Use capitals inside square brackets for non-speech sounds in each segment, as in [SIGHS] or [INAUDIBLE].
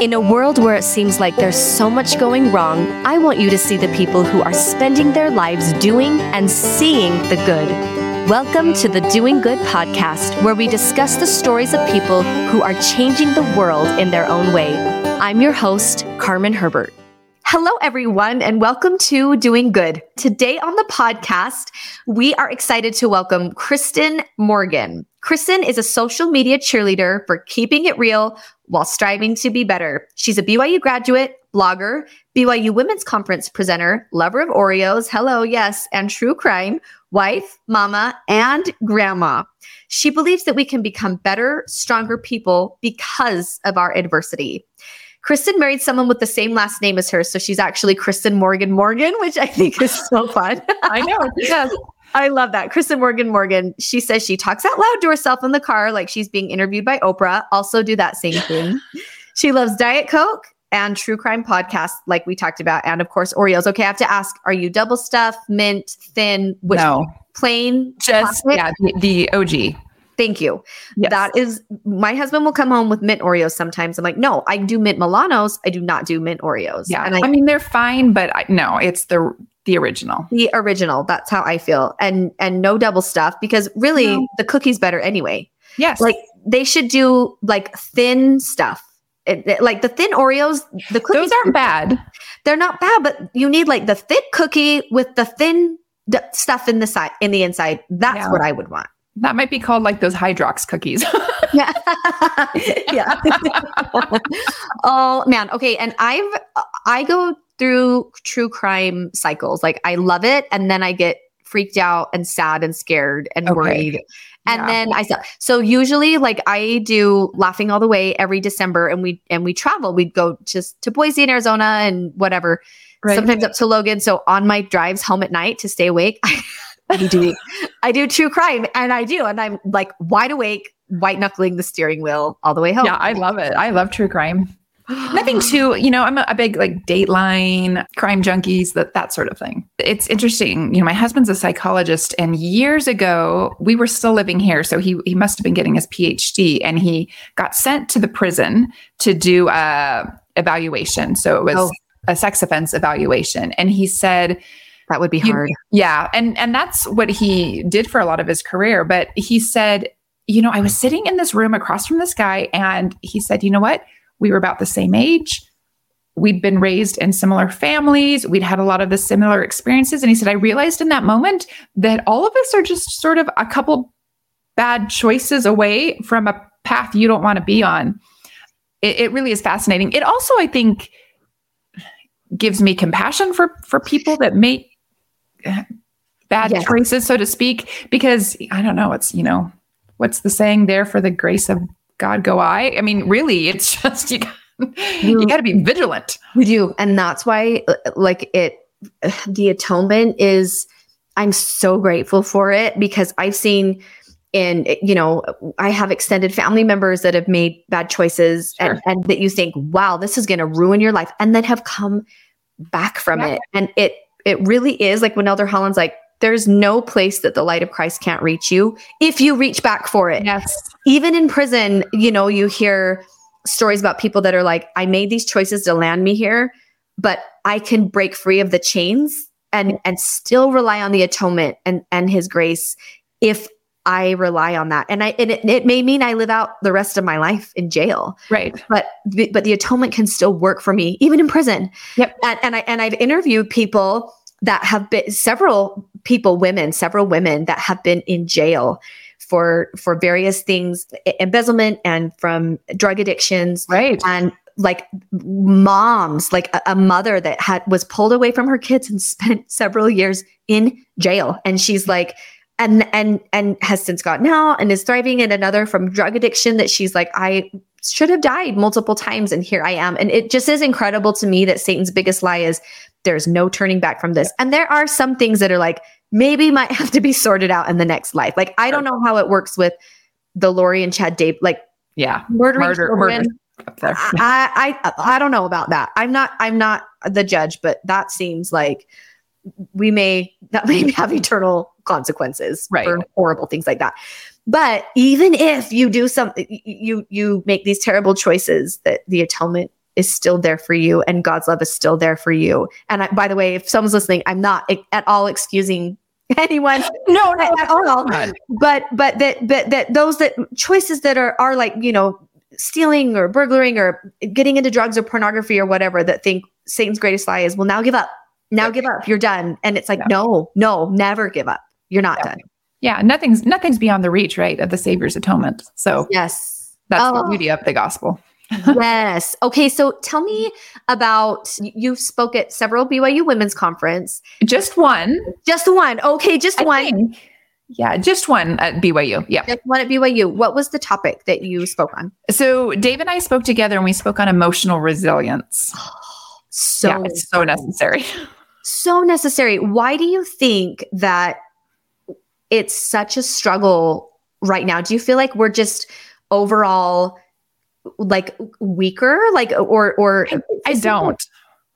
In a world where it seems like there's so much going wrong, I want you to see the people who are spending their lives doing and seeing the good. Welcome to the Doing Good podcast, where we discuss the stories of people who are changing the world in their own way. I'm your host, Carmen Herbert. Hello, everyone, and welcome to Doing Good. Today on the podcast, we are excited to welcome Kristyn Morgan. Kristyn is a social media cheerleader for keeping it real while striving to be better. She's a BYU graduate, blogger, BYU Women's Conference presenter, lover of Oreos, hello, yes, and true crime, wife, mama, and grandma. She believes that we can become better, stronger people because of our adversity. Kristyn married someone with the same last name as her. So she's actually Kristyn Morgan Morgan, which I think is so fun. [LAUGHS] I know. Yes. [LAUGHS] I love that. Kristyn Morgan Morgan. She says she talks out loud to herself in the car like she's being interviewed by Oprah. Also, do that same thing. she loves Diet Coke and true crime podcasts, like we talked about, and of course Oreos. Okay, I have to ask: Are you double stuff, mint, thin, which no. plain? Just yeah, the, the OG. Thank you. Yes. That is my husband will come home with mint Oreos sometimes. I'm like, no, I do mint Milanos. I do not do mint Oreos. Yeah. And I, I mean, they're fine, but I, no, it's the the original. The original. That's how I feel. And and no double stuff because really no. the cookie's better anyway. Yes. Like they should do like thin stuff. It, it, like the thin Oreos, the cookies those aren't bad. They're not bad, but you need like the thick cookie with the thin d- stuff in the side in the inside. That's yeah. what I would want. That might be called like those Hydrox cookies. [LAUGHS] yeah. [LAUGHS] yeah. [LAUGHS] oh man. Okay. And I've, I go through true crime cycles. Like I love it. And then I get freaked out and sad and scared and okay. worried. And yeah. then I said, so usually like I do laughing all the way every December and we, and we travel, we'd go just to Boise in Arizona and whatever, right. sometimes up to Logan. So on my drives home at night to stay awake, [LAUGHS] I do I do true crime and I do. And I'm like wide awake, white knuckling the steering wheel all the way home. Yeah, I love it. I love true crime. [GASPS] Nothing too, you know, I'm a, a, big like Dateline, crime junkies, that that sort of thing. It's interesting. You know, my husband's a psychologist, and years ago we were still living here, so he he must have been getting his PhD, and he got sent to the prison to do a evaluation. So it was oh. a sex offense evaluation, and he said that would be hard. Yeah. And and that's what he did for a lot of his career. But he said, you know, I was sitting in this room across from this guy, and he said, you know what? We were about the same age. We'd been raised in similar families. We'd had a lot of the similar experiences. And he said, I realized in that moment that all of us are just sort of a couple bad choices away from a path you don't want to be on. It, it really is fascinating. It also, I think, gives me compassion for for people that make bad yes. choices, so to speak, because I don't know, it's, you know, what's the saying there for the grace of God go I? I mean, really, it's [LAUGHS] just, you, you, you got to be vigilant. We do. And that's why, uh, like, it, [SIGHS] the atonement is, I'm so grateful for it because I've seen, and you know i have extended family members that have made bad choices sure. and, and, that you think wow this is going to ruin your life and then have come back from yeah. it and it it really is like when Elder Holland's like, there's no place that the light of Christ can't reach you if you reach back for it. Yes. Even in prison, you know, you hear stories about people that are like, I made these choices to land me here, but I can break free of the chains and and still rely on the atonement and and his grace if I rely on that. And I and it, it may mean I live out the rest of my life in jail. Right. But but the atonement can still work for me even in prison. Yep. And, and I and I've interviewed people that have been several people women, several women that have been in jail for for various things embezzlement and from drug addictions. Right. And like moms, like a, a, mother that had was pulled away from her kids and [LAUGHS] spent several years in jail. And she's like, and and and has since gotten out and is thriving and another from drug addiction that she's like i should have died multiple times and here i am and it just is incredible to me that satan's biggest lie is there's no turning back from this. And there are some things that are like maybe might [LAUGHS] have to be sorted out in the next life. Like i don't know how it works with the lori and chad dave like yeah. murdering murder, children. murder. I, I i don't know about that. I'm not i'm not the judge but that seems like we may [LAUGHS] that may have eternal consequences right. for horrible things like that. But even if you do something, you you make these terrible choices, that the atonement is still there for you and God's love is still there for you. And I, by the way, if someone's listening, I'm not at all excusing [LAUGHS] anyone. No, no. At all. But but that but that those that choices that are are like you know stealing or burglaring or getting into drugs or pornography or whatever that think satan's greatest lie is well now give up. Now give up. You're done. And it's like no no, no never give up. You're not done. Yeah. Nothing's nothing's beyond the reach right of the savior's atonement. So yes. that's oh. the beauty of the gospel [LAUGHS] yes. Okay. So tell mm-hmm. me about you spoke at several BYU women's conference. Just one. Just one. Okay. Just I one. Think. Yeah, just one at BYU. Yeah. Just one at BYU. What was the topic that you spoke on? So Dave and I spoke together and we spoke on emotional resilience. [GASPS] so yeah, it's so necessary. So necessary. Why do you think that it's such a struggle right now? Do you feel like we're just overall like weaker like or or I don't.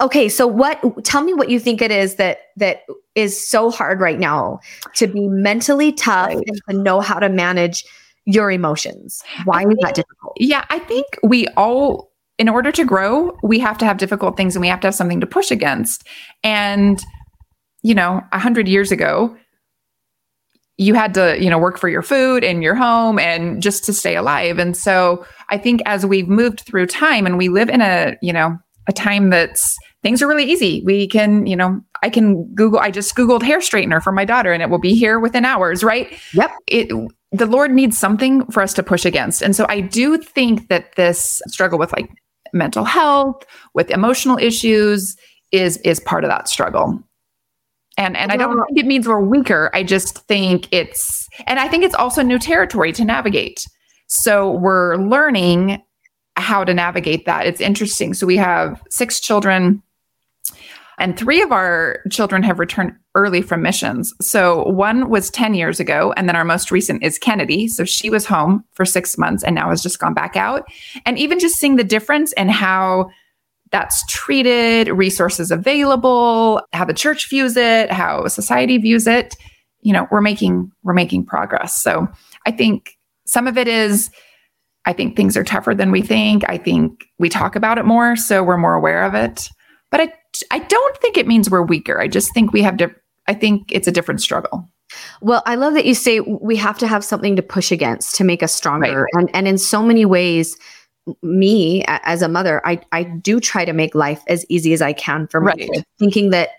Okay, so what tell me what you think it is that that is so hard right now to be mentally tough right. and to know how to manage your emotions. Why think, is that difficult? Yeah, I think we all in order to grow, we have to have difficult things and we have to have something to push against. And you know, a hundred years ago, you had to, you know, work for your food and your home and just to stay alive. And so I think as we've moved through time and we live in a, you know, a time that's things are really easy. We can, you know, I can Google, I just Googled hair straightener for my daughter and it will be here within hours, right? Yep. It, the Lord needs something for us to push against. And so I do think that this struggle with like mental health, with emotional issues is is part of that struggle. And and I don't think it means we're weaker. I just think it's and I think it's also new territory to navigate. So we're learning how to navigate that. It's interesting. So we have six children and three of our children have returned early from missions. So one was 10 years ago, and then our most recent is Kennedy. So she was home for six months and now has just gone back out. And even just seeing the difference in how that's treated, resources available, how the church views it, how society views it, you know, we're making we're making progress. So I think some of it is I think things are tougher than we think. I think we talk about it more, so we're more aware of it. But I I don't think it means we're weaker. I just think we have to I think it's a different struggle. Well, I love that you say we have to have something to push against to make us stronger. Right. And and in so many ways, me as a mother, I, I do try to make life as easy as I can for right. kids, thinking that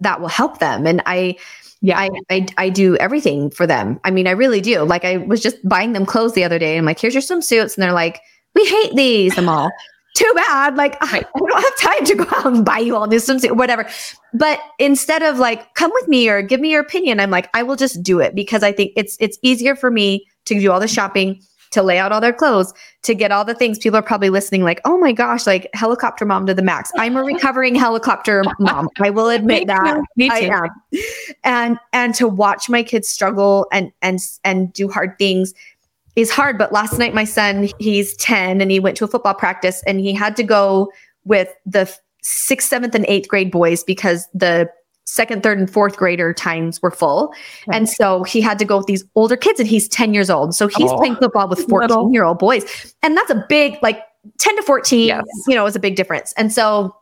that will help them. And I, yeah, I, I, I do everything for them. I mean, I really do. Like I was just buying them clothes the other day. And I'm like, here's your swimsuits. And they're like, we hate these. I'm all, too bad. Like [LAUGHS] I, I don't have time to go out and buy you all new swimsuit, whatever. But instead of like, come with me or give me your opinion, I'm like, I will just do it because I think it's it's easier for me to do all the shopping to lay out all their clothes, to get all the things. People are probably listening, like, oh my gosh, like helicopter mom to the max. I'm a recovering helicopter mom. I will [LAUGHS] admit that. Me too. I am. And and to watch my kids struggle and and and do hard things is hard. But last night, my son, he's 10 and he went to a football practice and he had to go with the sixth, seventh, and eighth grade boys because the second, third, and fourth grader times were full. Right. And so he had to go with these older kids, and he's 10 years old. So he's oh, playing football with 14 year old boys. And that's a big, like 10 to 14, yes. you know, is a big difference. And so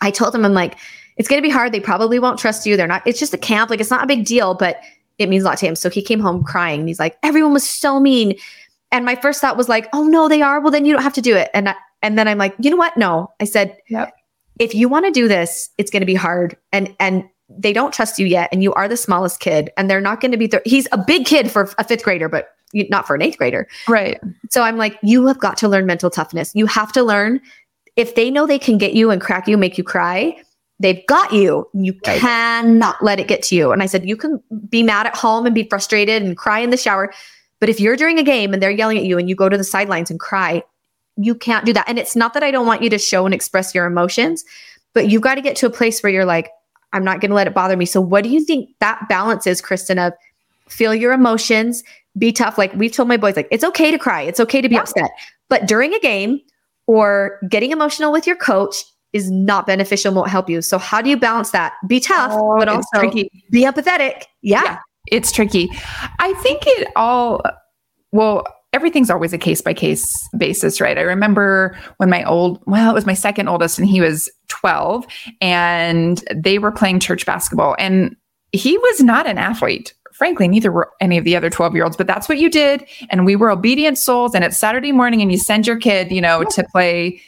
I told him, I'm like, it's going to be hard. They probably won't trust you. They're not, it's just a camp. Like, it's not a big deal, but it means a lot to him. So he came home crying. And he's like, everyone was so mean. And my first thought was like, oh no, they are. Well, then you don't have to do it. And I, and then I'm like, you know what? No, I said, yep if you want to do this, it's going to be hard. And and they don't trust you yet, and you are the smallest kid, and they're not going to be. Th- he's a big kid for a fifth grader, but not for an eighth grader. Right. So I'm like, you have got to learn mental toughness. You have to learn if they know they can get you and crack you, make you cry. They've got you. You right. cannot let it get to you. And I said, you can be mad at home and be frustrated and cry in the shower. But if you're during a game and they're yelling at you and you go to the sidelines and cry, you can't do that. And it's not that I don't want you to show and express your emotions, but you've got to get to a place where you're like, I'm not going to let it bother me. So, what do you think that balance is, Kristyn? Of feel your emotions, be tough. Like we've told my boys, like it's okay to cry, it's okay to be yeah. upset, but during a game or getting emotional with your coach is not beneficial, won't help you. So, how do you balance that? Be tough, oh, but also tricky. be empathetic. Yeah. yeah, it's tricky. I think it all. Well, everything's always a case by case basis, right? I remember when my old, well, it was my second oldest and he was 12 and they were playing church basketball and he was not an athlete. Frankly, neither were any of the other 12 year olds, but that's what you did. And we were obedient souls. And it's Saturday morning and you send your kid, you know, to play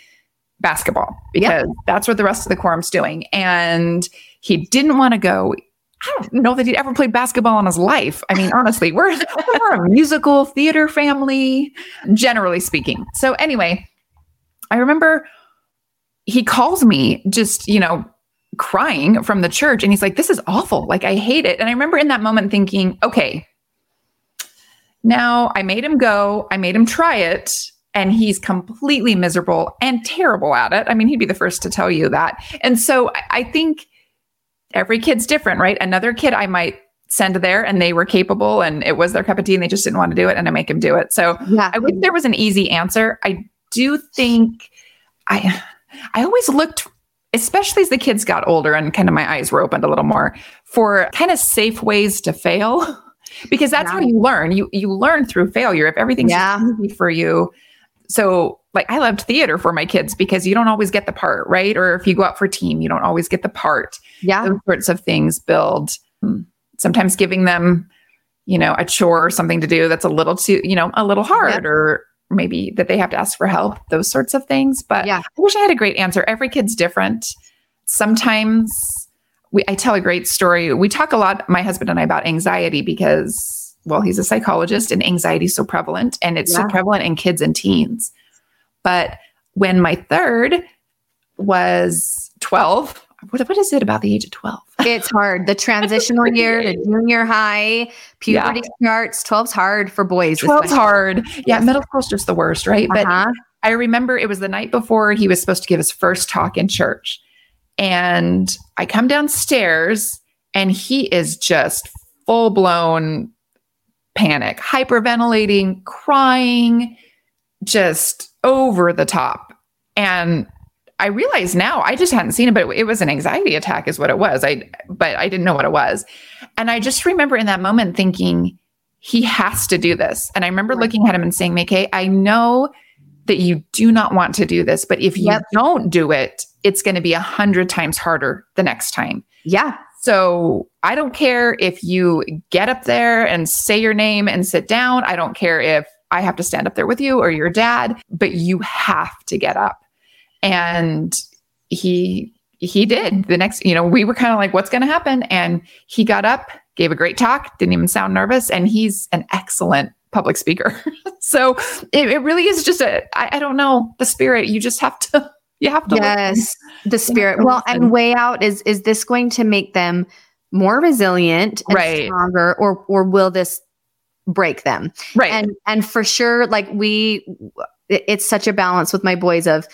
basketball because yep. that's what the rest of the quorum's doing. And he didn't want to go. I don't know that he'd ever played basketball in his life. I mean, honestly, we're, we're a musical theater family, generally speaking. So, anyway, I remember he calls me just, you know, crying from the church and he's like, This is awful. Like, I hate it. And I remember in that moment thinking, Okay, now I made him go, I made him try it and he's completely miserable and terrible at it. I mean, he'd be the first to tell you that. And so I think every kid's different, right? Another kid I might send there and they were capable and it was their cup of tea and they just didn't want to do it and I make them do it. So yeah. I wish there was an easy answer. I do think I I always looked especially as the kids got older and kind of my eyes were opened a little more for kind of safe ways to fail [LAUGHS] because that's yeah. how you learn. You you learn through failure. If everything's yeah. easy for you, so like I loved theater for my kids because you don't always get the part, right? Or if you go out for team, you don't always get the part. Yeah. Those sorts of things build hmm, sometimes giving them, you know, a chore or something to do that's a little too, you know, a little hard yeah. or maybe that they have to ask for help, those sorts of things. But yeah. I wish I had a great answer. Every kid's different. Sometimes we I tell a great story. We talk a lot, my husband and I, about anxiety because well, he's a psychologist and anxiety is so prevalent and it's yeah. so prevalent in kids and teens. But when my third was 12, what, what is it about the age of 12? It's hard. The transitional [LAUGHS] year to junior high, puberty yeah. starts. 12's hard for boys. 12's hard. Yeah, yes. middle school's just the worst, right? Uh-huh. But I remember it was the night before he was supposed to give his first talk in church. And I come downstairs and he is just full blown panic, hyperventilating, crying, just over the top. And I realize now I just hadn't seen it, but it was an anxiety attack, is what it was. I but I didn't know what it was. And I just remember in that moment thinking, he has to do this. And I remember looking at him and saying, McKay, I know that you do not want to do this, but if you yep. don't do it, it's going to be a hundred times harder the next time. Yeah. So I don't care if you get up there and say your name and sit down. I don't care if I have to stand up there with you or your dad, but you have to get up. And he he did. The next, you know, we were kind of like, what's going to happen? And he got up, gave a great talk, didn't even sound nervous, and he's an excellent public speaker. [LAUGHS] so it, it, really is just a I, I don't know the spirit. You just have to [LAUGHS] you have to yes listen. the spirit well and way out is is this going to make them more resilient right. stronger or or will this break them. Right. And and for sure like we it's such a balance with my boys of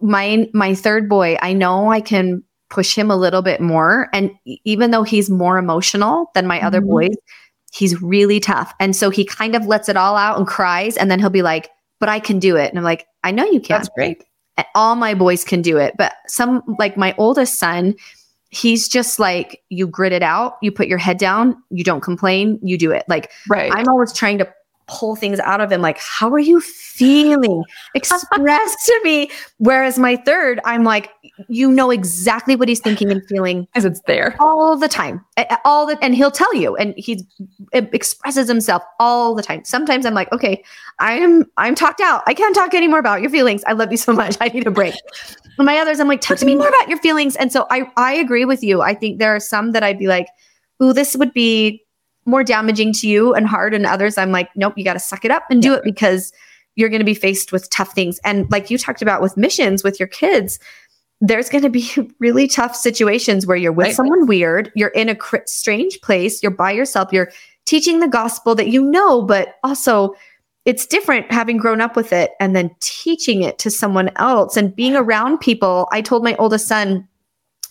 my my third boy i know i can push him a little bit more. And even though he's more emotional than my mm-hmm. other boys he's really tough. And so he kind of lets it all out and cries. And then he'll be like but i can do it. And i'm like i know you can. That's great. All my boys can do it, but some like my oldest son, he's just like you grit it out, you put your head down, you don't complain, you do it. Like right. I'm always trying to pull things out of him like how are you feeling? [LAUGHS] Express to me. Whereas my third i'm like you know exactly what he's thinking and feeling [LAUGHS] as it's there. all the time. All the and he'll tell you and he expresses himself all the time. Sometimes i'm like okay i'm i'm talked out. I can't talk anymore about your feelings. I love you so much. I need a break and my others i'm like talk to me more about your feelings and so i i agree with you i think there are some that i'd be like ooh this would be more damaging to you and hard and others i'm like nope you got to suck it up and do yeah. it because you're going to be faced with tough things and like you talked about with missions with your kids there's going to be [LAUGHS] really tough situations where you're with right. someone weird you're in a cr- strange place you're by yourself you're teaching the gospel that you know but also it's different having grown up with it and then teaching it to someone else and being around people. I told my oldest son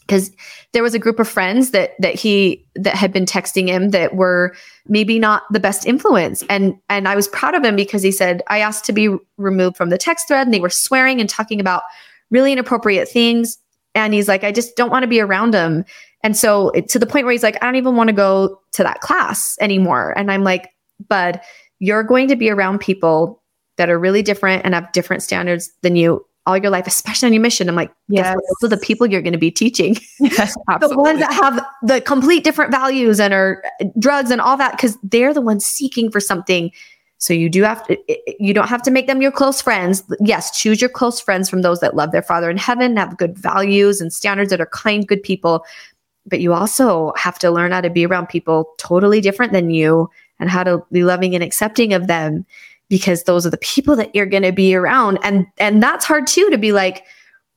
because there was a group of friends that that he that had been texting him that were maybe not the best influence. And and I was proud of him because he said I asked to be removed from the text thread. And they were swearing and talking about really inappropriate things. And he's like I just don't want to be around him and so it, to the point where he's like I don't even want to go to that class anymore. And I'm like bud you're going to be around people that are really different and have different standards than you all your life, especially on your mission. I'm like, yes, those are the people you're going to be teaching. [LAUGHS] Yes, [LAUGHS] the ones that have the complete different values and are uh, drugs and all that, because they're the ones seeking for something. So you do have to, you don't have to make them your close friends. Yes, choose your close friends from those that love their Father in heaven, have good values and standards that are kind, good people. But you also have to learn how to be around people totally different than you and how to be loving and accepting of them because those are the people that you're going to be around and and that's hard too to be like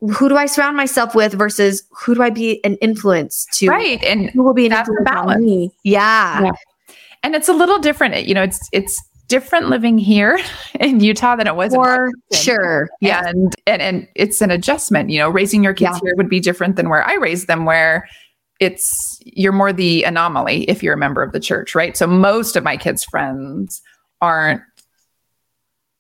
who do I surround myself with versus who do I be an influence to? Right. And who will be an influence on me? Yeah. yeah. And it's a little different. You know, it's it's different living here [LAUGHS] in Utah than it was for sure. Yeah. And, and and it's an adjustment. You know, raising your kids yeah. here would be different than where I raised them, where it's you're more the anomaly if you're a member of the church, right? So most of my kids' friends aren't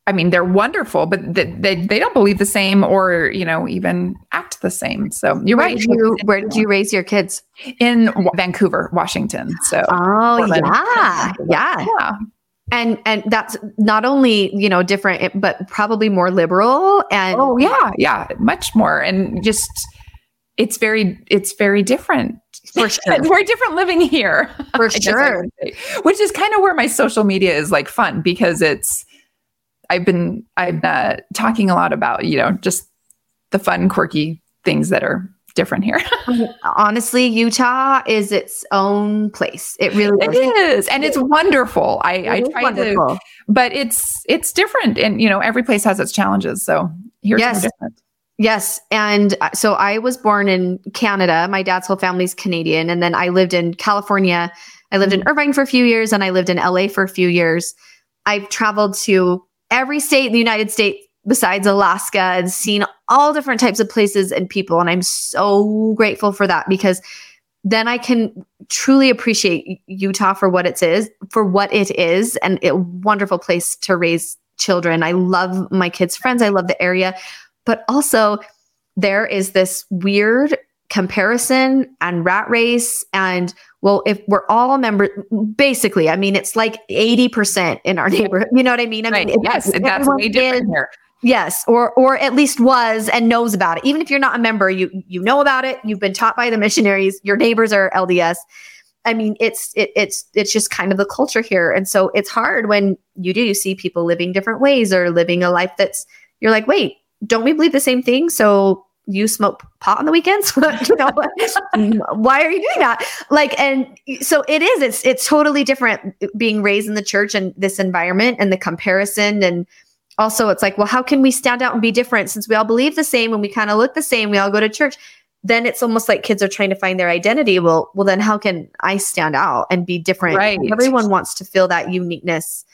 I mean, they're wonderful, but they, they, they don't believe the same or, you know, even act the same. So you're where right. Did you, where did you [LAUGHS] raise your kids? In Vancouver, Washington. So, oh, yeah. Yeah. Yeah. And, and that's not only, you know, different, but probably more liberal and. Oh, yeah. Yeah. Much more. And just, it's very, it's very different for [LAUGHS] sure. very different living here. [LAUGHS] For sure. Which is kind of where my social media is like fun because it's, I've been I'm uh, talking a lot about you know just the fun, quirky things that are different here. [LAUGHS] Honestly, Utah is its own place. It really it is. is. and it's wonderful. I, it I try wonderful. to, but it's it's different, and you know every place has its challenges. So here's yes. different. Yes. And uh, so I was born in Canada. My dad's whole family's Canadian. And then I lived in California. I lived in mm-hmm. Irvine for a few years and I lived in LA for a few years. I've traveled to every state in the United States besides Alaska and seen all different types of places and people. And I'm so grateful for that because then I can truly appreciate Utah for what it is, for what it is, and a wonderful place to raise children. I love my kids' friends. I love the area, but also there is this weird comparison and rat race and well if we're all members basically i mean it's like 80% in our neighborhood you know what i mean? I right. mean yes that's way different is, here. Yes or or at least was and knows about it. Even if you're not a member you you know about it. You've been taught by the missionaries. Your neighbors are lds i mean it's it, it's it's just kind of the culture here. And so it's hard when you do you see people living different ways or living a life that's you're like wait don't we believe the same thing? So you smoke pot on the weekends? [LAUGHS] You know [LAUGHS] why are you doing that? Like and so it is it's it's totally different being raised in the church and this environment and the comparison. And also it's like well how can we stand out and be different since we all believe the same and we kind of look the same we all go to church? Then it's almost like kids are trying to find their identity. Well well then how can i stand out and be different? Right. Everyone wants to feel that uniqueness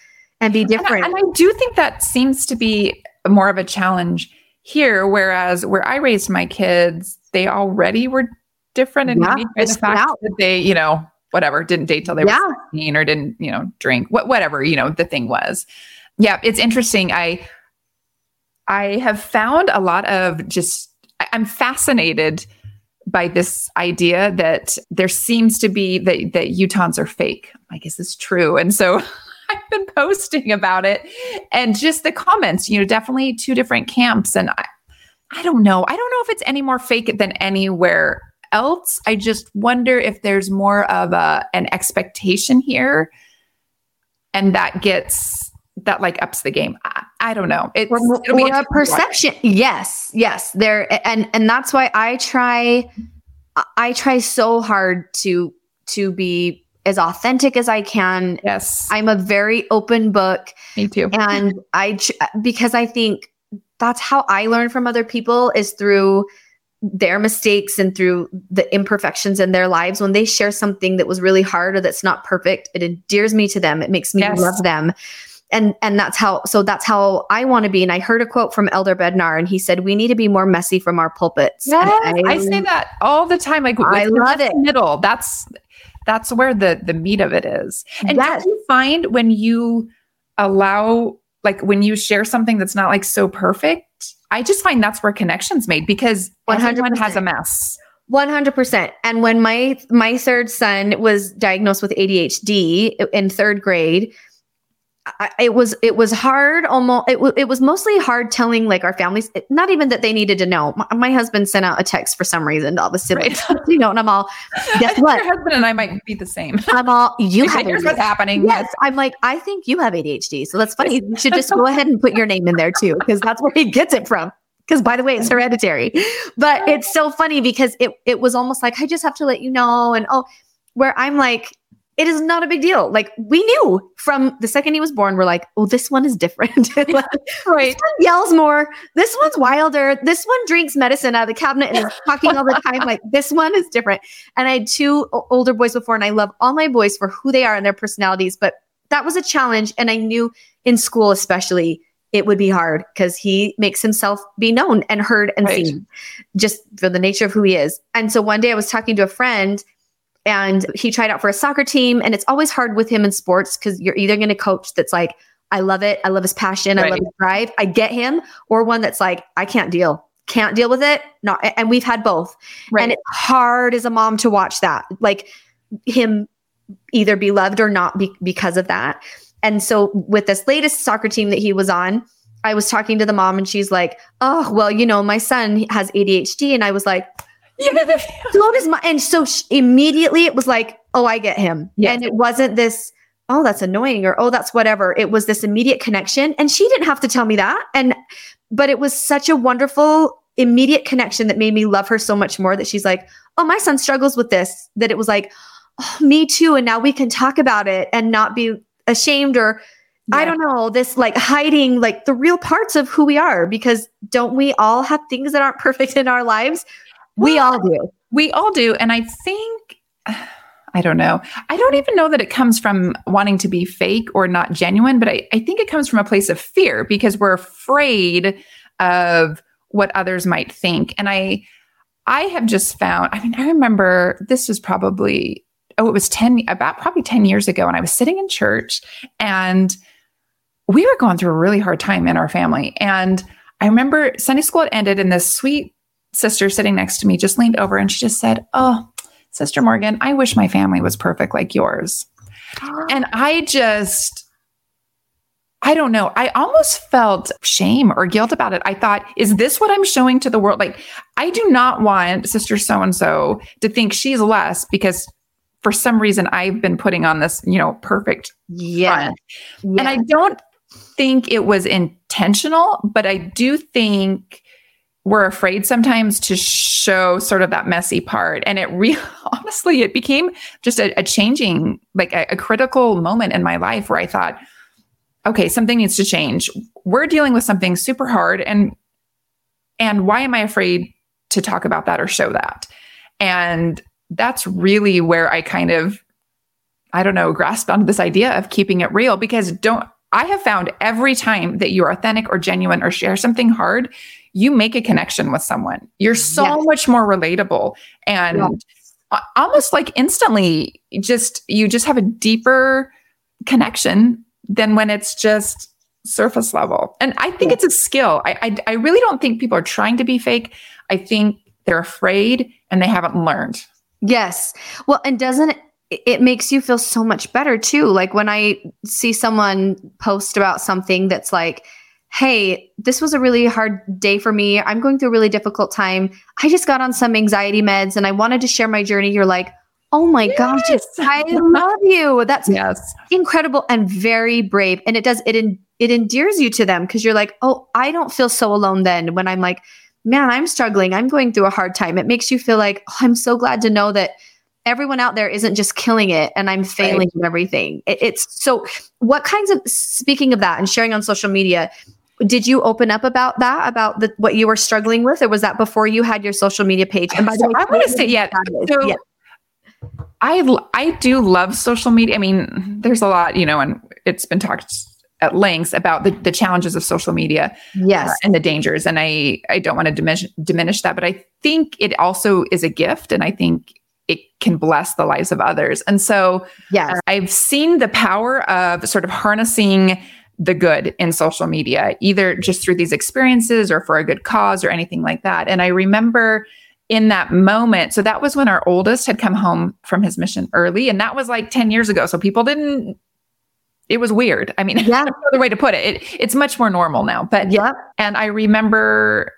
and be different and I, and I do think that seems to be more of a challenge here. Whereas where I raised my kids, they already were different and yeah, by the fact out. that they, you know, whatever, didn't date till they yeah. were 16 or didn't, you know, drink, what, whatever, you know, the thing was. Yeah, it's interesting. I, I have found a lot of just, I'm fascinated by this idea that there seems to be that, that Utahns are fake. Like, is this true? And so [LAUGHS] I've been posting about it and just the comments, you know, definitely two different camps. And I, I don't know. I don't know if it's any more fake than anywhere else. I just wonder if there's more of a an expectation here and that gets that like ups the game. I, I don't know. It's or, or a perception. Yes, yes. There and and that's why I try I try so hard to to be as authentic as I can. Yes. I'm a very open book. Me too. [LAUGHS] And I, because I think that's how I learn from other people is through their mistakes and through the imperfections in their lives. When they share something that was really hard or that's not perfect, it endears me to them. It makes me yes. love them. And, and that's how, so that's how I want to be. And I heard a quote from Elder Bednar and he said, we need to be more messy from our pulpits. Yes, I, I, say that all the time. Like I love it. Middle. That's, that's where the the meat of it is. And yes. do you find when you allow like when you share something that's not like so perfect, I just find that's where connections made because 100%. everyone has a mess. 100%. And when my my third son was diagnosed with ADHD in 3rd grade, I, it was it was hard almost it, w- it was mostly hard telling like our families it- not even that they needed to know. My, my husband sent out a text for some reason to all the siblings. [LAUGHS] You know and i'm all [LAUGHS] guess what? Your husband and I might be the same. [LAUGHS] i'm all you have here's ADHD. what's happening. yes. I'm like i think you have adhd so that's funny. You should just go ahead and put your name in there too because that's where he gets it from. Because by the way it's hereditary. But it's so funny because it it was almost like i just have to let you know and oh where i'm like it is not a big deal. Like we knew from the second he was born, we're like, oh, this one is different. [LAUGHS] like, [LAUGHS] Right. This one yells more. This one's wilder. This one drinks medicine out of the cabinet and is [LAUGHS] talking all the time. Like this one is different. And I had two older boys before, and I love all my boys for who they are and their personalities. But that was a challenge. And I knew in school, especially, it would be hard because he makes himself be known and heard and Right. seen just for the nature of who he is. And so one day I was talking to a friend and he tried out for a soccer team. And it's always hard with him in sports because you're either going to coach that's like, I love it. I love his passion. I love his drive. I get him. Or one that's like, I can't deal. Can't deal with it. Not, and we've had both. Right. And it's hard as a mom to watch that, like him either be loved or not be, because of that. And so with this latest soccer team that he was on, I was talking to the mom and she's like, "Oh, well, you know, my son has ADHD." And I was like, so does my and so sh- immediately it was like oh i get him Yes. and it wasn't this oh that's annoying or oh that's whatever it was this immediate connection and she didn't have to tell me that and but it was such a wonderful immediate connection that made me love her so much more that she's like oh my son struggles with this that it was like oh, me too and now we can talk about it and not be ashamed or I don't know, this like hiding like the real parts of who we are because don't we all have things that aren't [LAUGHS] perfect in our lives? We all do. We all do. And I think, [SIGHS] I don't know. I don't even know that it comes from wanting to be fake or not genuine, but I, I think it comes from a place of fear because we're afraid of what others might think. And I, I have just found, I mean, I remember this was probably, oh, it was 10, about probably 10 years ago. And I was sitting in church and we were going through a really hard time in our family. And I remember Sunday school had ended and this sweet sister sitting next to me just leaned over and she just said, Oh, Sister Morgan, I wish my family was perfect like yours. [GASPS] And I just, I don't know. I almost felt shame or guilt about it. I thought, is this what I'm showing to the world? Like, I do not want Sister So and so to think she's less because for some reason I've been putting on this, you know, perfect yeah. front. And I don't think it was intentional, but I do think we're afraid sometimes to show sort of that messy part. And it really, [LAUGHS] honestly, it became just a, a changing, like a, a critical moment in my life where I thought, okay, something needs to change. We're dealing with something super hard. And, and why am I afraid to talk about that or show that? And that's really where I kind of I don't know, grasped onto this idea of keeping it real because don't I have found every time that you're authentic or genuine or share something hard, you make a connection with someone. You're so Yes. much more relatable and Yeah. almost like instantly just you just have a deeper connection than when it's just surface level. And I think Yeah. it's a skill. I, I I really don't think people are trying to be fake. I think they're afraid and they haven't learned. Yes. Well, and doesn't it, it makes you feel so much better too? Like when I see someone post about something that's like, hey, this was a really hard day for me. I'm going through a really difficult time. I just got on some anxiety meds and I wanted to share my journey. You're like, oh my gosh, [LAUGHS] I love you. That's Yes. incredible and very brave. And it does, it, en- it endears you to them because you're like, oh, I don't feel so alone then when I'm like, man, I'm struggling. I'm going through a hard time. It makes you feel like, oh, I'm so glad to know that everyone out there isn't just killing it and I'm failing at everything. It, it's so, what kinds of, speaking of that and sharing on social media, did you open up about that, about the, what you were struggling with, or was that before you had your social media page? And by the So way, I want to say, yeah. So yeah. I I do love social media. I mean, there's a lot, you know, and it's been talked at lengths about the, the challenges of social media yes, uh, and the dangers. And I I don't want to diminish diminish that, but I think it also is a gift, and I think it can bless the lives of others. And so yes, I've seen the power of sort of harnessing the good in social media, either just through these experiences or for a good cause or anything like that. And I remember in that moment, so that was when our oldest had come home from his mission early, and that was like 10 years ago. So people didn't it was weird. I mean, [LAUGHS] Yeah. no other way to put it. it. It's much more normal now. But yeah. and I remember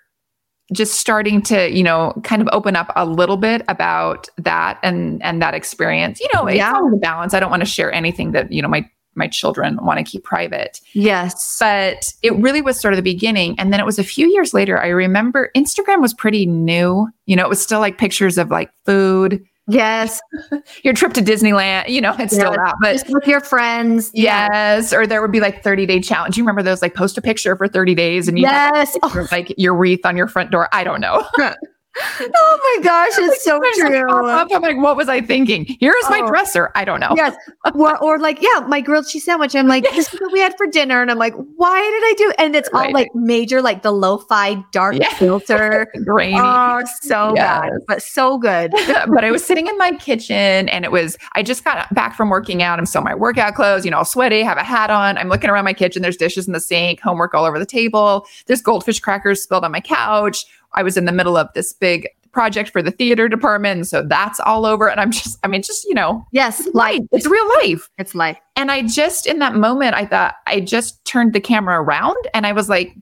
just starting to, you know, kind of open up a little bit about that and and that experience. You know, it's Yeah. always a balance. I don't want to share anything that, you know, my my children want to keep private. Yes. But it really was sort of the beginning. And then it was a few years later. I remember Instagram was pretty new. You know, it was still like pictures of like food, Yes. [LAUGHS] your trip to Disneyland, you know, it's still Yes. that. But Just with your friends. Yes, or there would be like 30 day challenge. Do you remember those like post a picture for 30 days and you have Yes. Oh, like your wreath on your front door. I don't know. [LAUGHS] [LAUGHS] oh my gosh, it's so true. I'm like, what was I thinking? Here's my Oh. dresser. I don't know. Yes. Or, [LAUGHS] or like, yeah, my grilled cheese sandwich. I'm like, this is what we had for dinner. And I'm like, why did I do? And it's all Right. like major, like the lo-fi dark Yeah. [LAUGHS] filter. Grainy. Oh, so bad, but so good. but I was sitting in my kitchen and it was, I just got back from working out. I'm still in my workout clothes, you know, all sweaty, have a hat on. I'm looking around my kitchen. There's dishes in the sink, homework all over the table. There's goldfish crackers spilled on my couch. I was in the middle of this big project for the theater department. So that's all over. And I'm just, I mean, just, you know, Yes, life. It's real life. It's life. And I just, in that moment, I thought, I just turned the camera around and I was like,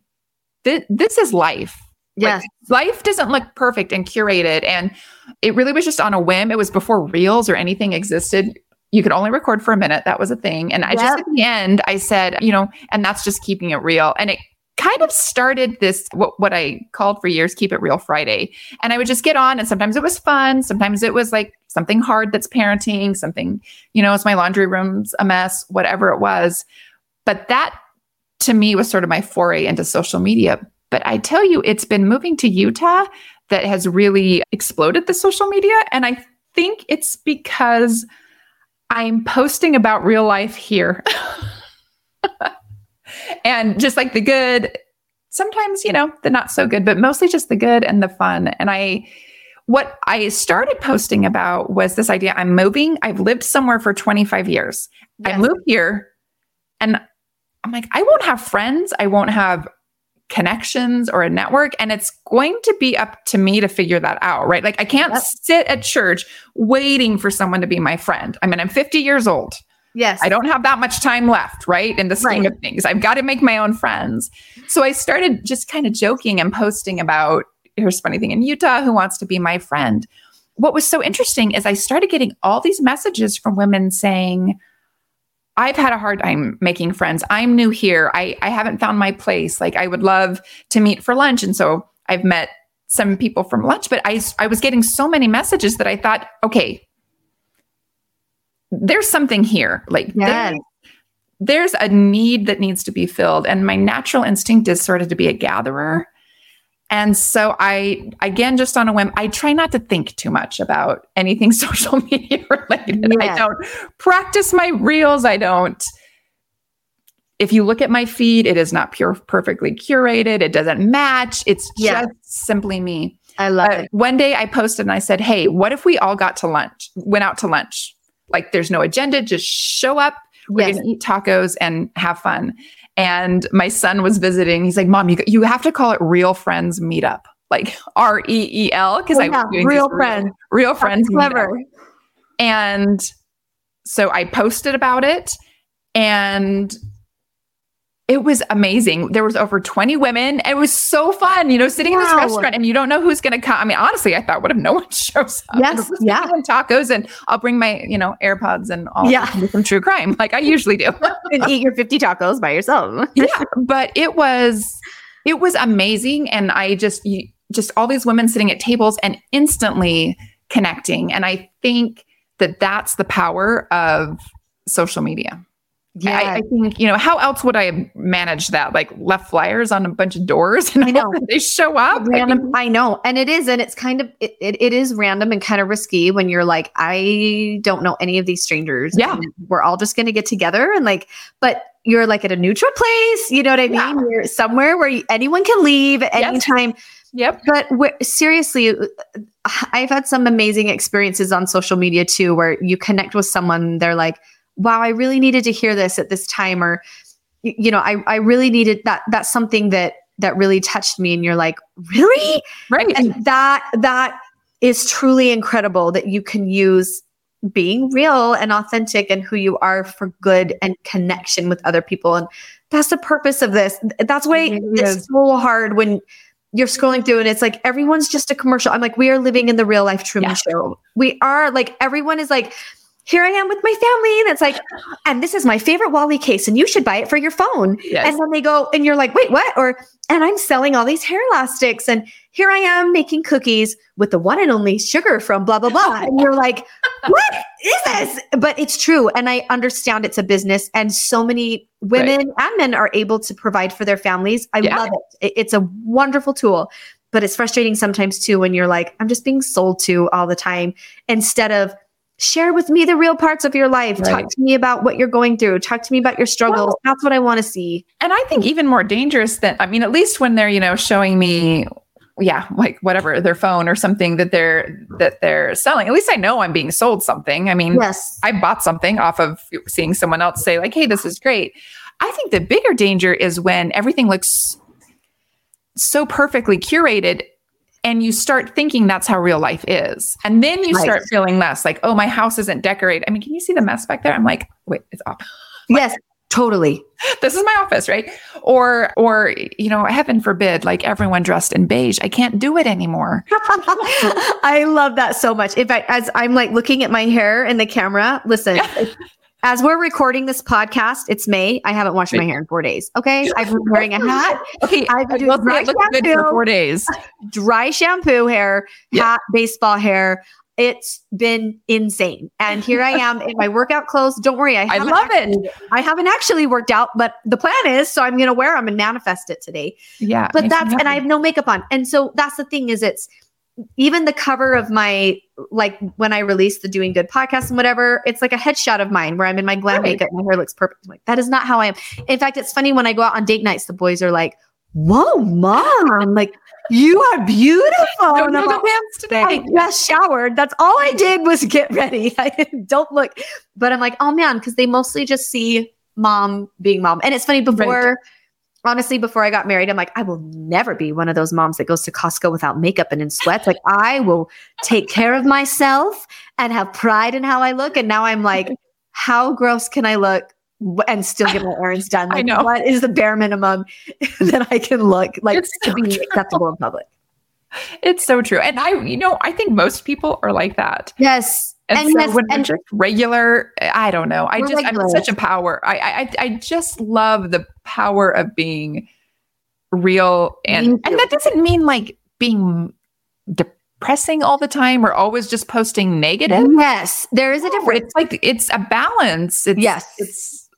this, this is life. Yes. Like, life doesn't look perfect and curated. And it really was just on a whim. It was before reels or anything existed. You could only record for a minute. That was a thing. And I just, at the end, I said, you know, and that's just keeping it real. And it kind of started this, what, what I called for years, Keep It Real Friday. And I would just get on, and sometimes it was fun. Sometimes it was like something hard that's parenting, something, you know, is my laundry room's a mess, whatever it was. But that to me was sort of my foray into social media. But I tell you, it's been moving to Utah that has really exploded the social media. And I think it's because I'm posting about real life here. [LAUGHS] and just like the good, sometimes, you know, the not so good, but mostly just the good and the fun. And I, what I started posting about was this idea I'm moving. I've lived somewhere for 25 years. I move here and I'm like, I won't have friends. I won't have connections or a network. And it's going to be up to me to figure that out, right? Like, I can't sit at church waiting for someone to be my friend. I mean, I'm 50 years old. Yes. I don't have that much time left, right? In the scheme Right. of things, I've got to make my own friends. So I started just kind of joking and posting about here's a funny thing in Utah who wants to be my friend. What was so interesting is I started getting all these messages from women saying, I've had a hard time making friends. I'm new here. I, I haven't found my place. Like I would love to meet for lunch. And so I've met some people from lunch, but I, I was getting so many messages that I thought, okay, there's something here. Like Yes. there- there's a need that needs to be filled. And my natural instinct is sort of to be a gatherer. And so I, again, just on a whim, I try not to think too much about anything [LAUGHS] social media related. I don't practice my reels. I don't. If you look at my feed, it is not pure, perfectly curated. It doesn't match. It's Yeah. just simply me. I love Uh, it. one day I posted and I said, Hey, what if we all got to lunch, went out to lunch? Like there's no agenda, just show up. We're Yes. going to eat tacos and have fun. And my son was visiting. He's like, Mom, you, you have to call it Real Friends Meetup, like [LAUGHS] R E E L, because Oh, I was doing real friends. real friends. meetup. Clever. And so I posted about it and it was amazing. There was over 20 women. It was so fun, you know, sitting in this restaurant and you don't know who's going to come. I mean, honestly, I thought, what if no one [LAUGHS] shows up? Yes, yeah. having tacos and I'll bring my, you know, AirPods and all Yeah. yeah. some true crime [LAUGHS] like I usually do. [LAUGHS] and eat your 50 tacos by yourself. yeah, but it was it was amazing and I just you, just all these women sitting at tables and instantly connecting and I think that that's the power of social media. Yeah. I, I think, you know, how else would I manage that? Like left flyers on a bunch of doors and I [LAUGHS] know. they show up. I random mean, I, know and it is and it's kind of it, it, it is random and kind of risky when you're like i don't know any of these strangers Yeah. we're all just going to get together and like but you're like at a neutral place you know what i mean Yeah. you're somewhere where you, anyone can leave at any time yep. but seriously uh, i've had some amazing experiences on social media too where you connect with someone they're like wow i really needed to hear this at this time or you know i, I really needed that that's something that that really touched me and you're like really Right. and that that is truly incredible that you can use being real and authentic and who you are for good and connection with other people. And that's the purpose of this. That's why It it's so hard when you're scrolling through and it's like everyone's just a commercial. I'm like, we are living in the real life Truman Yeah. show. We are like, everyone is like, here I am with my family. And it's like, and this is my favorite Wally case, and you should buy it for your phone. Yes. And then they go, and you're like, wait, what? Or, and I'm selling all these hair elastics, and here I am making cookies with the one and only sugar from blah, blah, blah. [LAUGHS] And you're like, what is this? But it's true. And I understand it's a business, and so many women and men are able to provide for their families. I Yeah. love it. It's a wonderful tool. But it's frustrating sometimes too when you're like, I'm just being sold to all the time instead of share with me the real parts of your life. Right. Talk to me about what you're going through. Talk to me about your struggles. Well- That's what I want to see. And I think even more dangerous than I mean, at least when they're, you know, showing me yeah, like whatever, their phone or something that they're that they're selling. At least I know I'm being sold something. I mean, Yes. I bought something off of seeing someone else say, like, hey, this is great. I think the bigger danger is when everything looks so perfectly curated and you start thinking that's how real life is. And then you Right. start feeling less like, oh, my house isn't decorated. I mean, can you see the mess back there? I'm like, wait, it's off. Yes. Totally. [LAUGHS] This is my office, right? Or, or, you know, heaven forbid, like everyone dressed in beige. I can't do it anymore. [LAUGHS] I love that so much. In fact, as I'm like looking at my hair in the camera, listen, [LAUGHS] as we're recording this podcast, it's May. I haven't washed my hair in four days. Okay. I've been wearing a hat, Okay, [LAUGHS] I've been doing dry good for four days. [LAUGHS] dry shampoo hair, Yeah. hat, baseball hair. It's been insane. And here I am in my workout clothes. Don't worry. I, [LAUGHS] I love it. I haven't actually worked out, but the plan is so I'm going to wear them and manifest it today. Yeah. but that's and I have no makeup on. And so that's the thing is it's even the cover of my like when I released the Doing Good podcast and whatever, it's like a headshot of mine where I'm in my glam Right. makeup, my hair looks perfect. I'm like, that is not how I am. In fact, it's funny when I go out on date nights, the boys are like, Whoa, mom, like you are beautiful. Don't And like, pants today. I just showered. That's all I did was get ready. [LAUGHS] I don't look, but I'm like, oh man, because they mostly just see mom being mom. And it's funny before, honestly, before I got married, I'm like, I will never be one of those moms that goes to Costco without makeup and in sweats. Like I will take care of myself and have pride in how I look. And now I'm like, how gross can I look? And still get my errands done. [LAUGHS] I Like, know. What is the bare minimum [LAUGHS] that I can look like It's to so be true. acceptable in public? [LAUGHS] It's so true. And I, you know, I think most people are like that. Yes. And, And so yes, when and- just regular, I don't know. I just, I'm such a power. I, I, I just love the power of being real. And, and that doesn't mean like being depressing all the time or always just posting negative. Yes, there is a difference. It's like, it's a balance. It's, Yes. It's,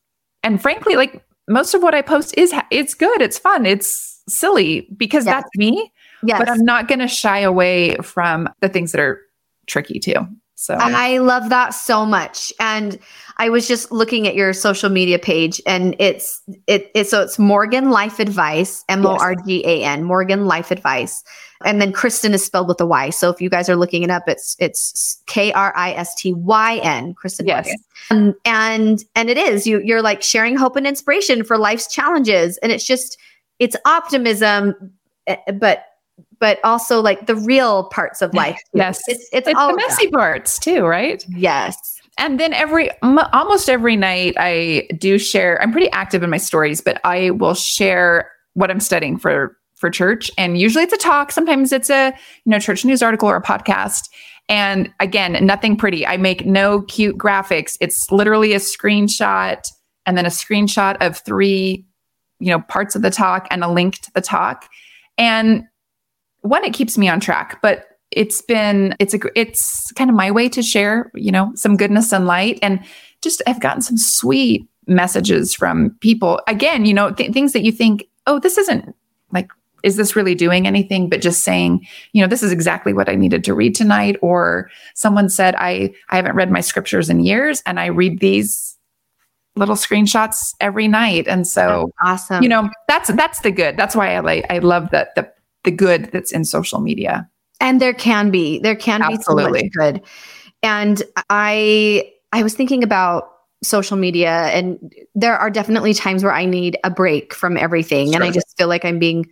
and frankly, like most of what I post is, it's good. It's fun. It's silly because Yes. that's me Yes. but I'm not going to shy away from the things that are tricky too. So I love that so much. And I was just looking at your social media page and it's it, it so it's Morgan Life Advice, M O R G A N, Morgan Life Advice. And then Kristyn is spelled with a Y. So if you guys are looking it up, it's it's K R I S T Y N, Kristyn Yes. Um, and and it is you you're like sharing hope and inspiration for life's challenges. And it's just it's optimism, eh, but but also like the real parts of life. Yes. It's it's, it's all the messy parts too, right? Yes. And then every m- almost every night I do share. I'm pretty active in my stories, but I will share what I'm studying for for church. And usually it's a talk. Sometimes it's a you know church news article or a podcast. And again, nothing pretty. I make no cute graphics. It's literally a screenshot and then a screenshot of three you know parts of the talk and a link to the talk. And one, it keeps me on track, but it's been it's a it's kind of my way to share you know some goodness and light. And just i've gotten some sweet messages from people. Again you know th- things that you think oh this isn't like is this really doing anything? But just saying you know this is exactly what i needed to read tonight or someone said i i haven't read my scriptures in years and i read these little screenshots every night. And so awesome. you know that's that's the good. That's why i like i love the the the good that's in social media and there can be there can be so much Absolutely. good. And I I was thinking about social media and there are definitely times where I need a break from everything and I just feel like I'm being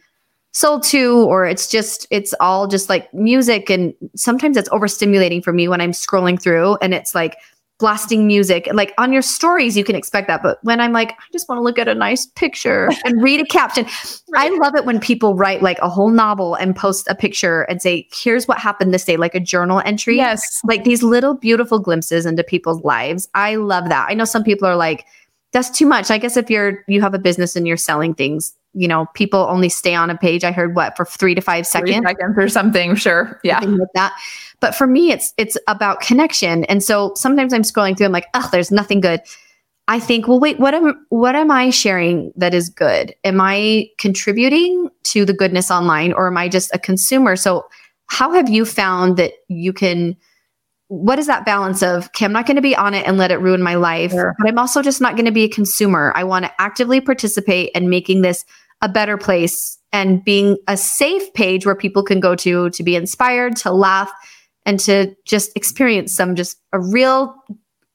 sold to or it's just it's all just like music and sometimes it's overstimulating for me when I'm scrolling through and it's like blasting music. Like on your stories, you can expect that. But when I'm like, I just want to look at a nice picture [LAUGHS] and read a caption, right. I love it when people write like a whole novel and post a picture and say, here's what happened this day, like a journal entry. Yes. Like these little beautiful glimpses into people's lives. I love that. I know some people are like, that's too much. I guess if you're you have a business and you're selling things, you know, people only stay on a page. I heard what for three to five seconds, three seconds or something. Sure, yeah, like that. But for me, it's it's about connection. And so sometimes I'm scrolling through. I'm like, oh, there's nothing good. I think, well, wait, what am what am I sharing that is good? Am I contributing to the goodness online, or am I just a consumer? So, how have you found that you can? what is that balance of okay i'm not going to be on it and let it ruin my life sure. but i'm also just not going to be a consumer i want to actively participate in making this a better place and being a safe page where people can go to to be inspired to laugh and to just experience some just a real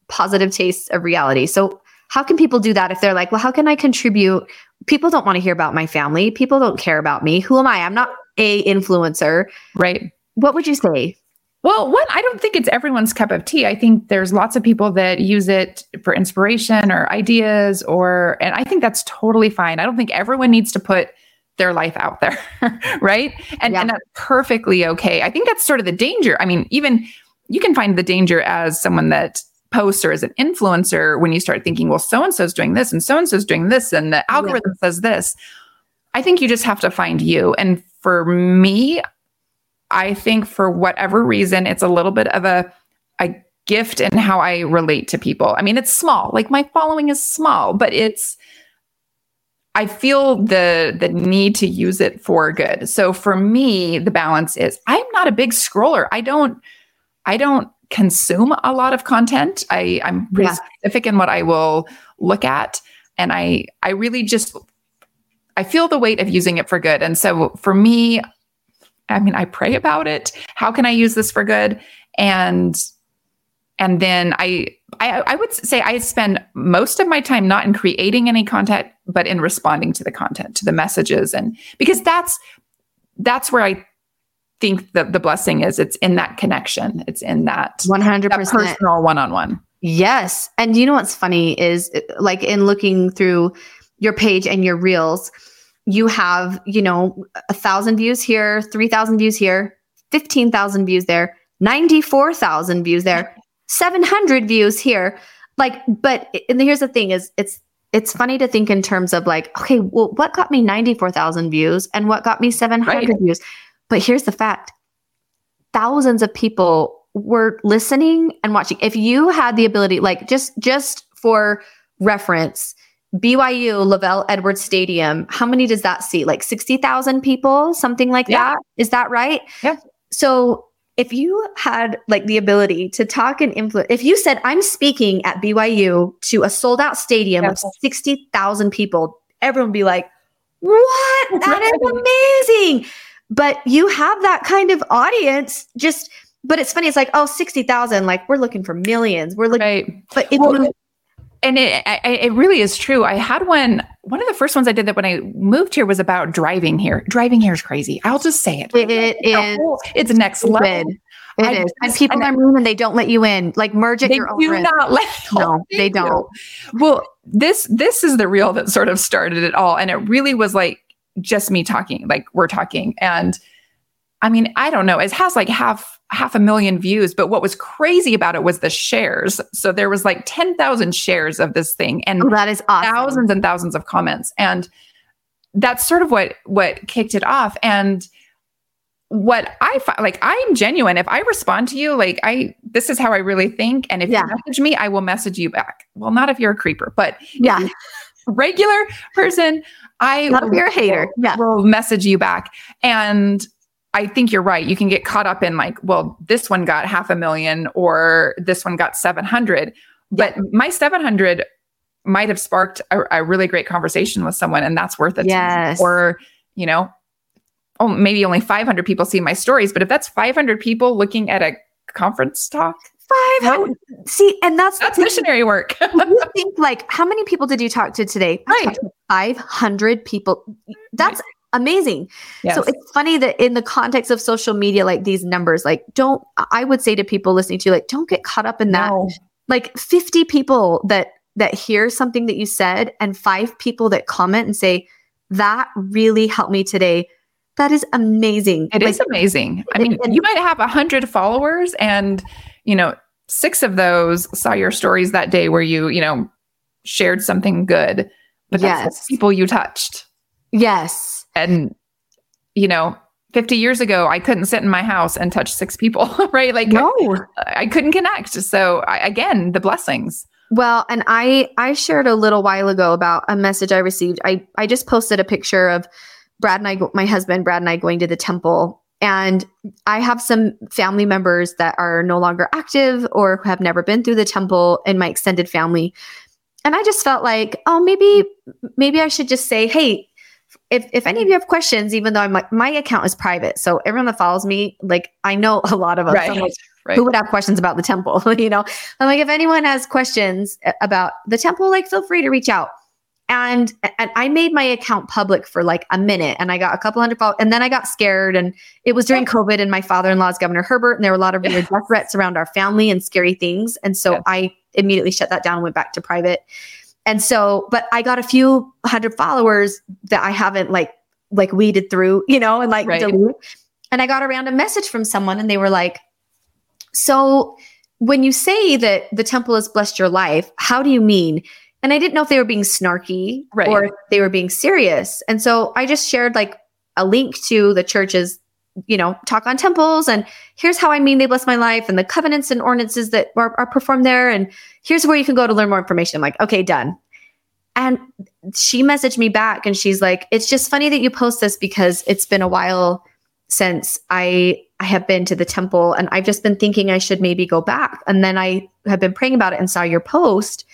positive taste of reality. So how can people do that if they're like well how can i contribute? People don't want to hear about my family. People don't care about me. Who am i? I'm not a influencer. Right. What would you say well, one, I don't think it's everyone's cup of tea. I think there's lots of people that use it for inspiration or ideas, or, and I think that's totally fine. I don't think everyone needs to put their life out there, [LAUGHS] right? And, yeah. and that's perfectly okay. I think that's sort of the danger. I mean, even you can find the danger as someone that posts or as an influencer when you start thinking, well, so and so's doing this and so and so's doing this, and the algorithm yeah. says this. I think you just have to find you. And for me, I think for whatever reason, it's a little bit of a, a gift in how I relate to people. I mean, it's small, like my following is small, but it's, I feel the the need to use it for good. So for me, the balance is I'm not a big scroller. I don't I don't consume a lot of content. I I'm pretty yeah. specific in what I will look at and I I really just I feel the weight of using it for good. And so for me, I mean, I pray about it. How can I use this for good? And and then I, I I would say I spend most of my time not in creating any content, but in responding to the content, to the messages, and because that's that's where I think the the blessing is. It's in that connection. It's in that one hundred percent personal one on one. Yes, and you know what's funny is like in looking through your page and your reels you have, you know, a thousand views here, 3,000 views here, 15,000 views there, 94,000 views there, 700 views here. Like, but, and here's the thing is it's, it's funny to think in terms of like, okay, well, what got me 94,000 views and what got me 700 right. views? But here's the fact thousands of people were listening and watching. If you had the ability, like just, just for reference, BYU LaVell Edwards Stadium, how many does that seat? Like 60,000 people, something like yeah. that? Is that right? Yeah. So if you had like the ability to talk and influence, if you said, I'm speaking at BYU to a sold out stadium yes. of 60,000 people, everyone would be like, what? That is amazing. But you have that kind of audience just, but it's funny. It's like, oh, 60,000, like we're looking for millions. We're looking, right. but if well, and it it really is true. I had one one of the first ones I did that when I moved here was about driving here. Driving here is crazy. I'll just say it. It, it is. It's next level. It I is. and people are mean and they don't let you in. Like merge at they your own. Do not let. No, [LAUGHS] they, they don't. Well, this this is the reel that sort of started it all, and it really was like just me talking. Like we're talking, and I mean, I don't know. It has like half half a million views. But what was crazy about it was the shares. So there was like 10,000 shares of this thing and oh, that is awesome. thousands and thousands of comments. And that's sort of what what kicked it off. And what I find like I'm genuine. If I respond to you, like I this is how I really think. And if yeah. you message me, I will message you back. Well, not if you're a creeper, but yeah. regular person, I not if you're a hater. Yeah. will message you back. And I think you're right. You can get caught up in like, well, this one got half a million or this one got 700. But yeah. my 700 might have sparked a, a, really great conversation with someone and that's worth it. Yes. Or, you know, oh, maybe only 500 people see my stories. But if that's 500 people looking at a conference talk, 500. See, and that's that's missionary work. [LAUGHS] you think like, how many people did you talk to today? Right. 500 people. That's amazing. Yes. So it's funny that in the context of social media, like these numbers, like don't, I would say to people listening to you, like, don't get caught up in that. No. Like 50 people that, that hear something that you said and five people that comment and say, that really helped me today. That is amazing. It like, is amazing. I mean, and- you might have a hundred followers and, you know, six of those saw your stories that day where you, you know, shared something good, but that's the Yes. people you touched. Yes. And, you know, 50 years ago, I couldn't sit in my house and touch six people, [LAUGHS] right? Like No. I, I couldn't connect. So I, again, the blessings. Well, and I I shared a little while ago about a message I received. I I just posted a picture of Brad and I, my husband Brad and I, going to the temple, and I have some family members that are no longer active or who have never been through the temple in my extended family, and I just felt like, oh, maybe maybe I should just say, hey. If, if any of you have questions, even though I'm like, my account is private, so everyone that follows me, like I know [LAUGHS] a lot of us. I'm like, Right. who would have questions about the temple [LAUGHS] you know i'm like if anyone has questions about the temple like feel free to reach out and and i made my account public for like a minute and i got a couple hundred followers and then i got scared and it was during covid and my father-in-law's governor herbert and there were a lot of weird death threats around our family and scary things and so Yeah. i immediately shut that down and went back to private and so but i got a few hundred followers that i haven't like like weeded through you know and like Right. delete and i got a random message from someone and they were like so when you say that the temple has blessed your life, how do you mean? And I didn't know if they were being snarky Right. or if they were being serious. And so I just shared like a link to the church's, you know, talk on temples and here's how I mean they bless my life and the covenants and ordinances that are, are performed there. And here's where you can go to learn more information. I'm like, okay, done. And she messaged me back and she's like, it's just funny that you post this because it's been a while since I I have been to the temple and I've just been thinking I should maybe go back. And then I have been praying about it and saw your post.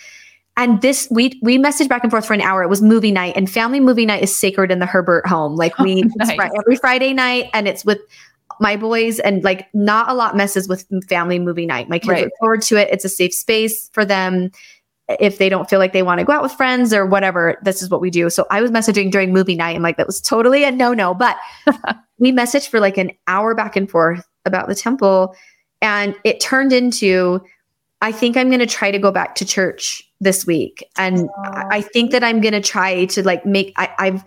And this we we messaged back and forth for an hour. It was movie night and family movie night is sacred in the Herbert home. Like we [LAUGHS] oh, it's Nice. every Friday night and it's with my boys and like not a lot messes with family movie night. My kids Right. look forward to it. It's a safe space for them if they don't feel like they want to go out with friends or whatever, this is what we do. So I was messaging during movie night and like that was totally a no no. But [LAUGHS] we messaged for like an hour back and forth about the temple. And it turned into, I think I'm going to try to go back to church this week. And I I think that I'm going to try to like make, I, I've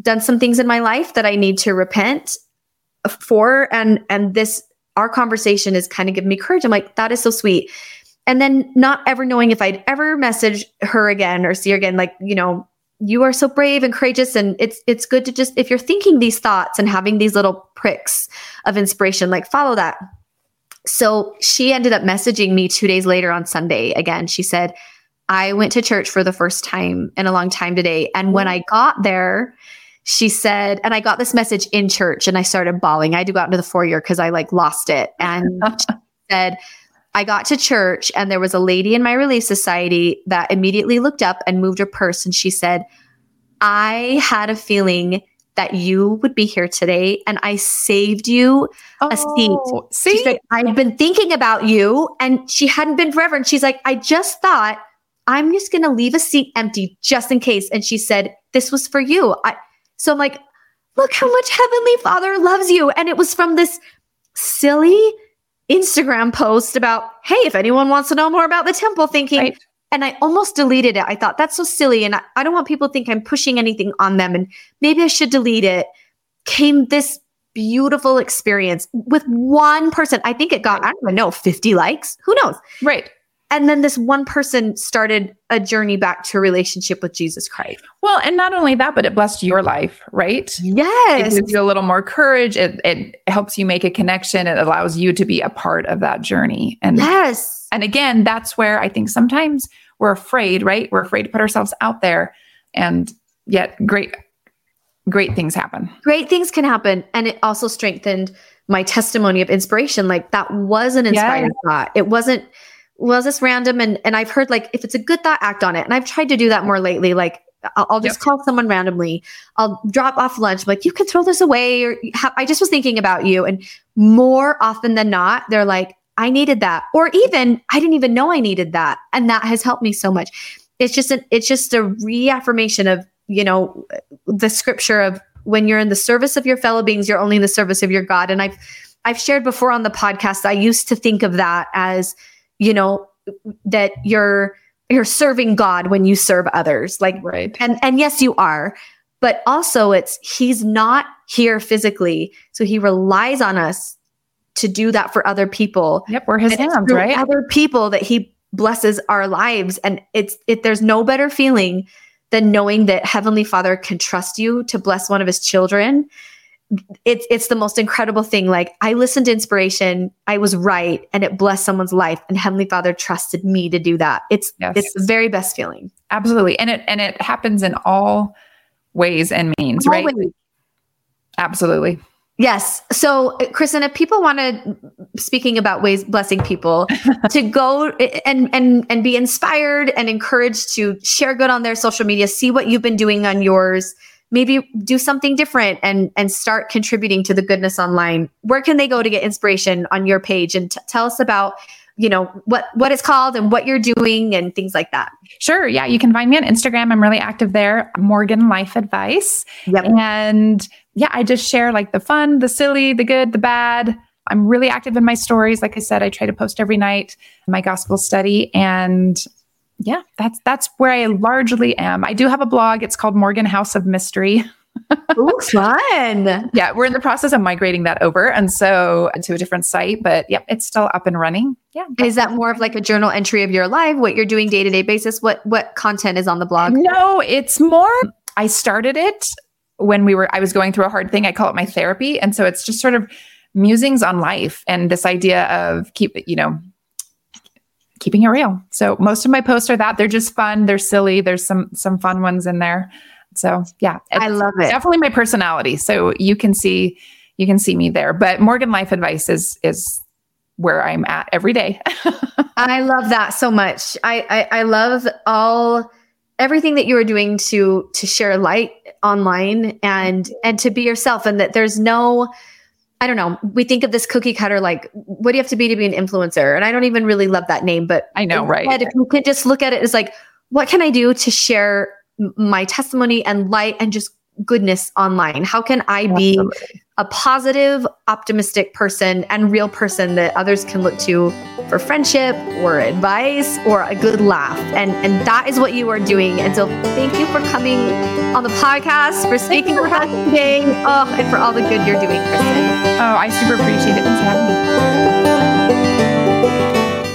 done some things in my life that I need to repent for. And, and this, our conversation is kind of giving me courage. I'm like, that is so sweet and then not ever knowing if I'd ever message her again or see her again. Like, you know, you are so brave and courageous, and it's it's good to just if you're thinking these thoughts and having these little pricks of inspiration, like follow that. So she ended up messaging me two days later on Sunday again. She said, I went to church for the first time in a long time today. And when I got there, she said, and I got this message in church and I started bawling. I had to go out into the foyer because I like lost it. And [LAUGHS] she said, I got to church and there was a lady in my relief society that immediately looked up and moved her purse and she said, I had a feeling that you would be here today and I saved you a seat. Oh, She See, said, I've been thinking about you and she hadn't been forever. And she's like, I just thought I'm just going to leave a seat empty just in case. And she said, this was for you. I, so I'm like, look how much Heavenly Father loves you. And it was from this silly Instagram post about, hey, if anyone wants to know more about the temple, thinking, Right. and I almost deleted it. I thought that's so silly. And I, I don't want people to think I'm pushing anything on them. And maybe I should delete it. Came this beautiful experience with one person. I think it got, I don't even know, 50 likes. Who knows? right. And then this one person started a journey back to a relationship with Jesus Christ. Well, and not only that, but it blessed your life, right? Yes. It gives you a little more courage. It, it helps you make a connection. It allows you to be a part of that journey. And Yes. and again, that's where I think sometimes we're afraid, right? We're afraid to put ourselves out there, and yet great, great things happen. Great things can happen. And it also strengthened my testimony of inspiration. Like that was an inspired Yes. thought. It wasn't, was this random? And and I've heard like if it's a good thought, act on it. And I've tried to do that more lately. Like I'll, I'll just Yep. call someone randomly. I'll drop off lunch. I'm like, you can throw this away, or I just was thinking about you. And more often than not, they're like, I needed that, or even I didn't even know I needed that, and that has helped me so much. It's just an, it's just a reaffirmation of you know the scripture of when you're in the service of your fellow beings, you're only in the service of your God. And I've I've shared before on the podcast, I used to think of that as, you know, that you're you're serving God when you serve others. Like right. and and yes, you are. But also it's he's not here physically. So he relies on us to do that for other people. Yep, we're his And hands, right? Other people that he blesses our lives. And it's it there's no better feeling than knowing that Heavenly Father can trust you to bless one of his children. It's it's the most incredible thing. Like I listened to inspiration, I was right, and it blessed someone's life, and Heavenly Father trusted me to do that. It's Yes. it's the very best feeling. Absolutely. And it and it happens in all ways and means, right? Always. Absolutely. Yes. So, Kristyn, if people want to, speaking about ways blessing people, [LAUGHS] to go and and and be inspired and encouraged to share good on their social media, see what you've been doing on yours, maybe do something different and and start contributing to the goodness online. Where can they go to get inspiration on your page and t- tell us about, you know, what what it's called and what you're doing and things like that. Sure. Yeah. You can find me on Instagram. I'm really active there. Morgan Life Advice. Yep. And yeah, I just share like the fun, the silly, the good, the bad. I'm really active in my stories. Like I said, I try to post every night my gospel study. And yeah, that's that's where I largely am. I do have a blog. It's called Morgan House of Mystery. [LAUGHS] Ooh, fun. Yeah, we're in the process of migrating that over. And so uh, to a different site, but yep, it's still up and running. Yeah. Is that more of like a journal entry of your life, what you're doing day to day basis? What what content is on the blog? No, it's more I started it when we were I was going through a hard thing. I call it my therapy. And so it's just sort of musings on life and this idea of keep you know keeping it real. So most of my posts are that. They're just fun, they're silly, there's some some fun ones in there. So, yeah. I love it. Definitely my personality. So you can see you can see me there. But Morgan Life Advice is is where I'm at every day. [LAUGHS] I love that so much. I, I I love all everything that you are doing to to share light online and and to be yourself and that there's no I don't know. We think of this cookie cutter like what do you have to be to be an influencer? And I don't even really love that name, but I know, right? If you could just look at it as like what can I do to share m- my testimony and light and just goodness online? How can I be a positive, optimistic person and real person that others can look to for friendship or advice or a good laugh. And and that is what you are doing. And so thank you for coming on the podcast, for speaking for us today. Oh, and for all the good you're doing, Kristyn. Oh, I super appreciate it. Thanks for having me.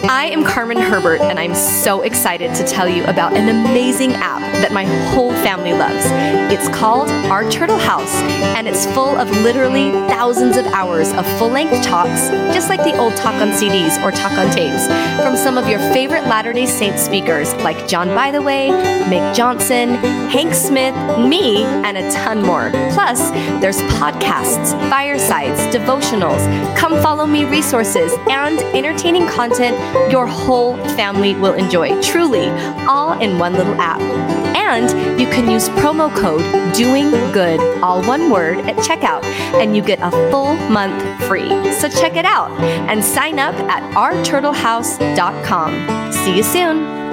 I am Carmen Herbert, and I'm so excited to tell you about an amazing app that my whole family loves. It's called Our Turtle House, and it's full of literally thousands of hours of full length talks, just like the old talk on CDs or talk on tapes, from some of your favorite Latter day Saint speakers like John By the Way, Meg Johnson, Hank Smith, me, and a ton more. Plus, there's podcasts, firesides, devotionals, come follow me resources, and entertaining content your whole family will enjoy. Truly, all in one little app. And you can use promo code Doing Good, all one word, at checkout, and you get a full month free. So check it out and sign up at ourturtlehouse.com. See you soon.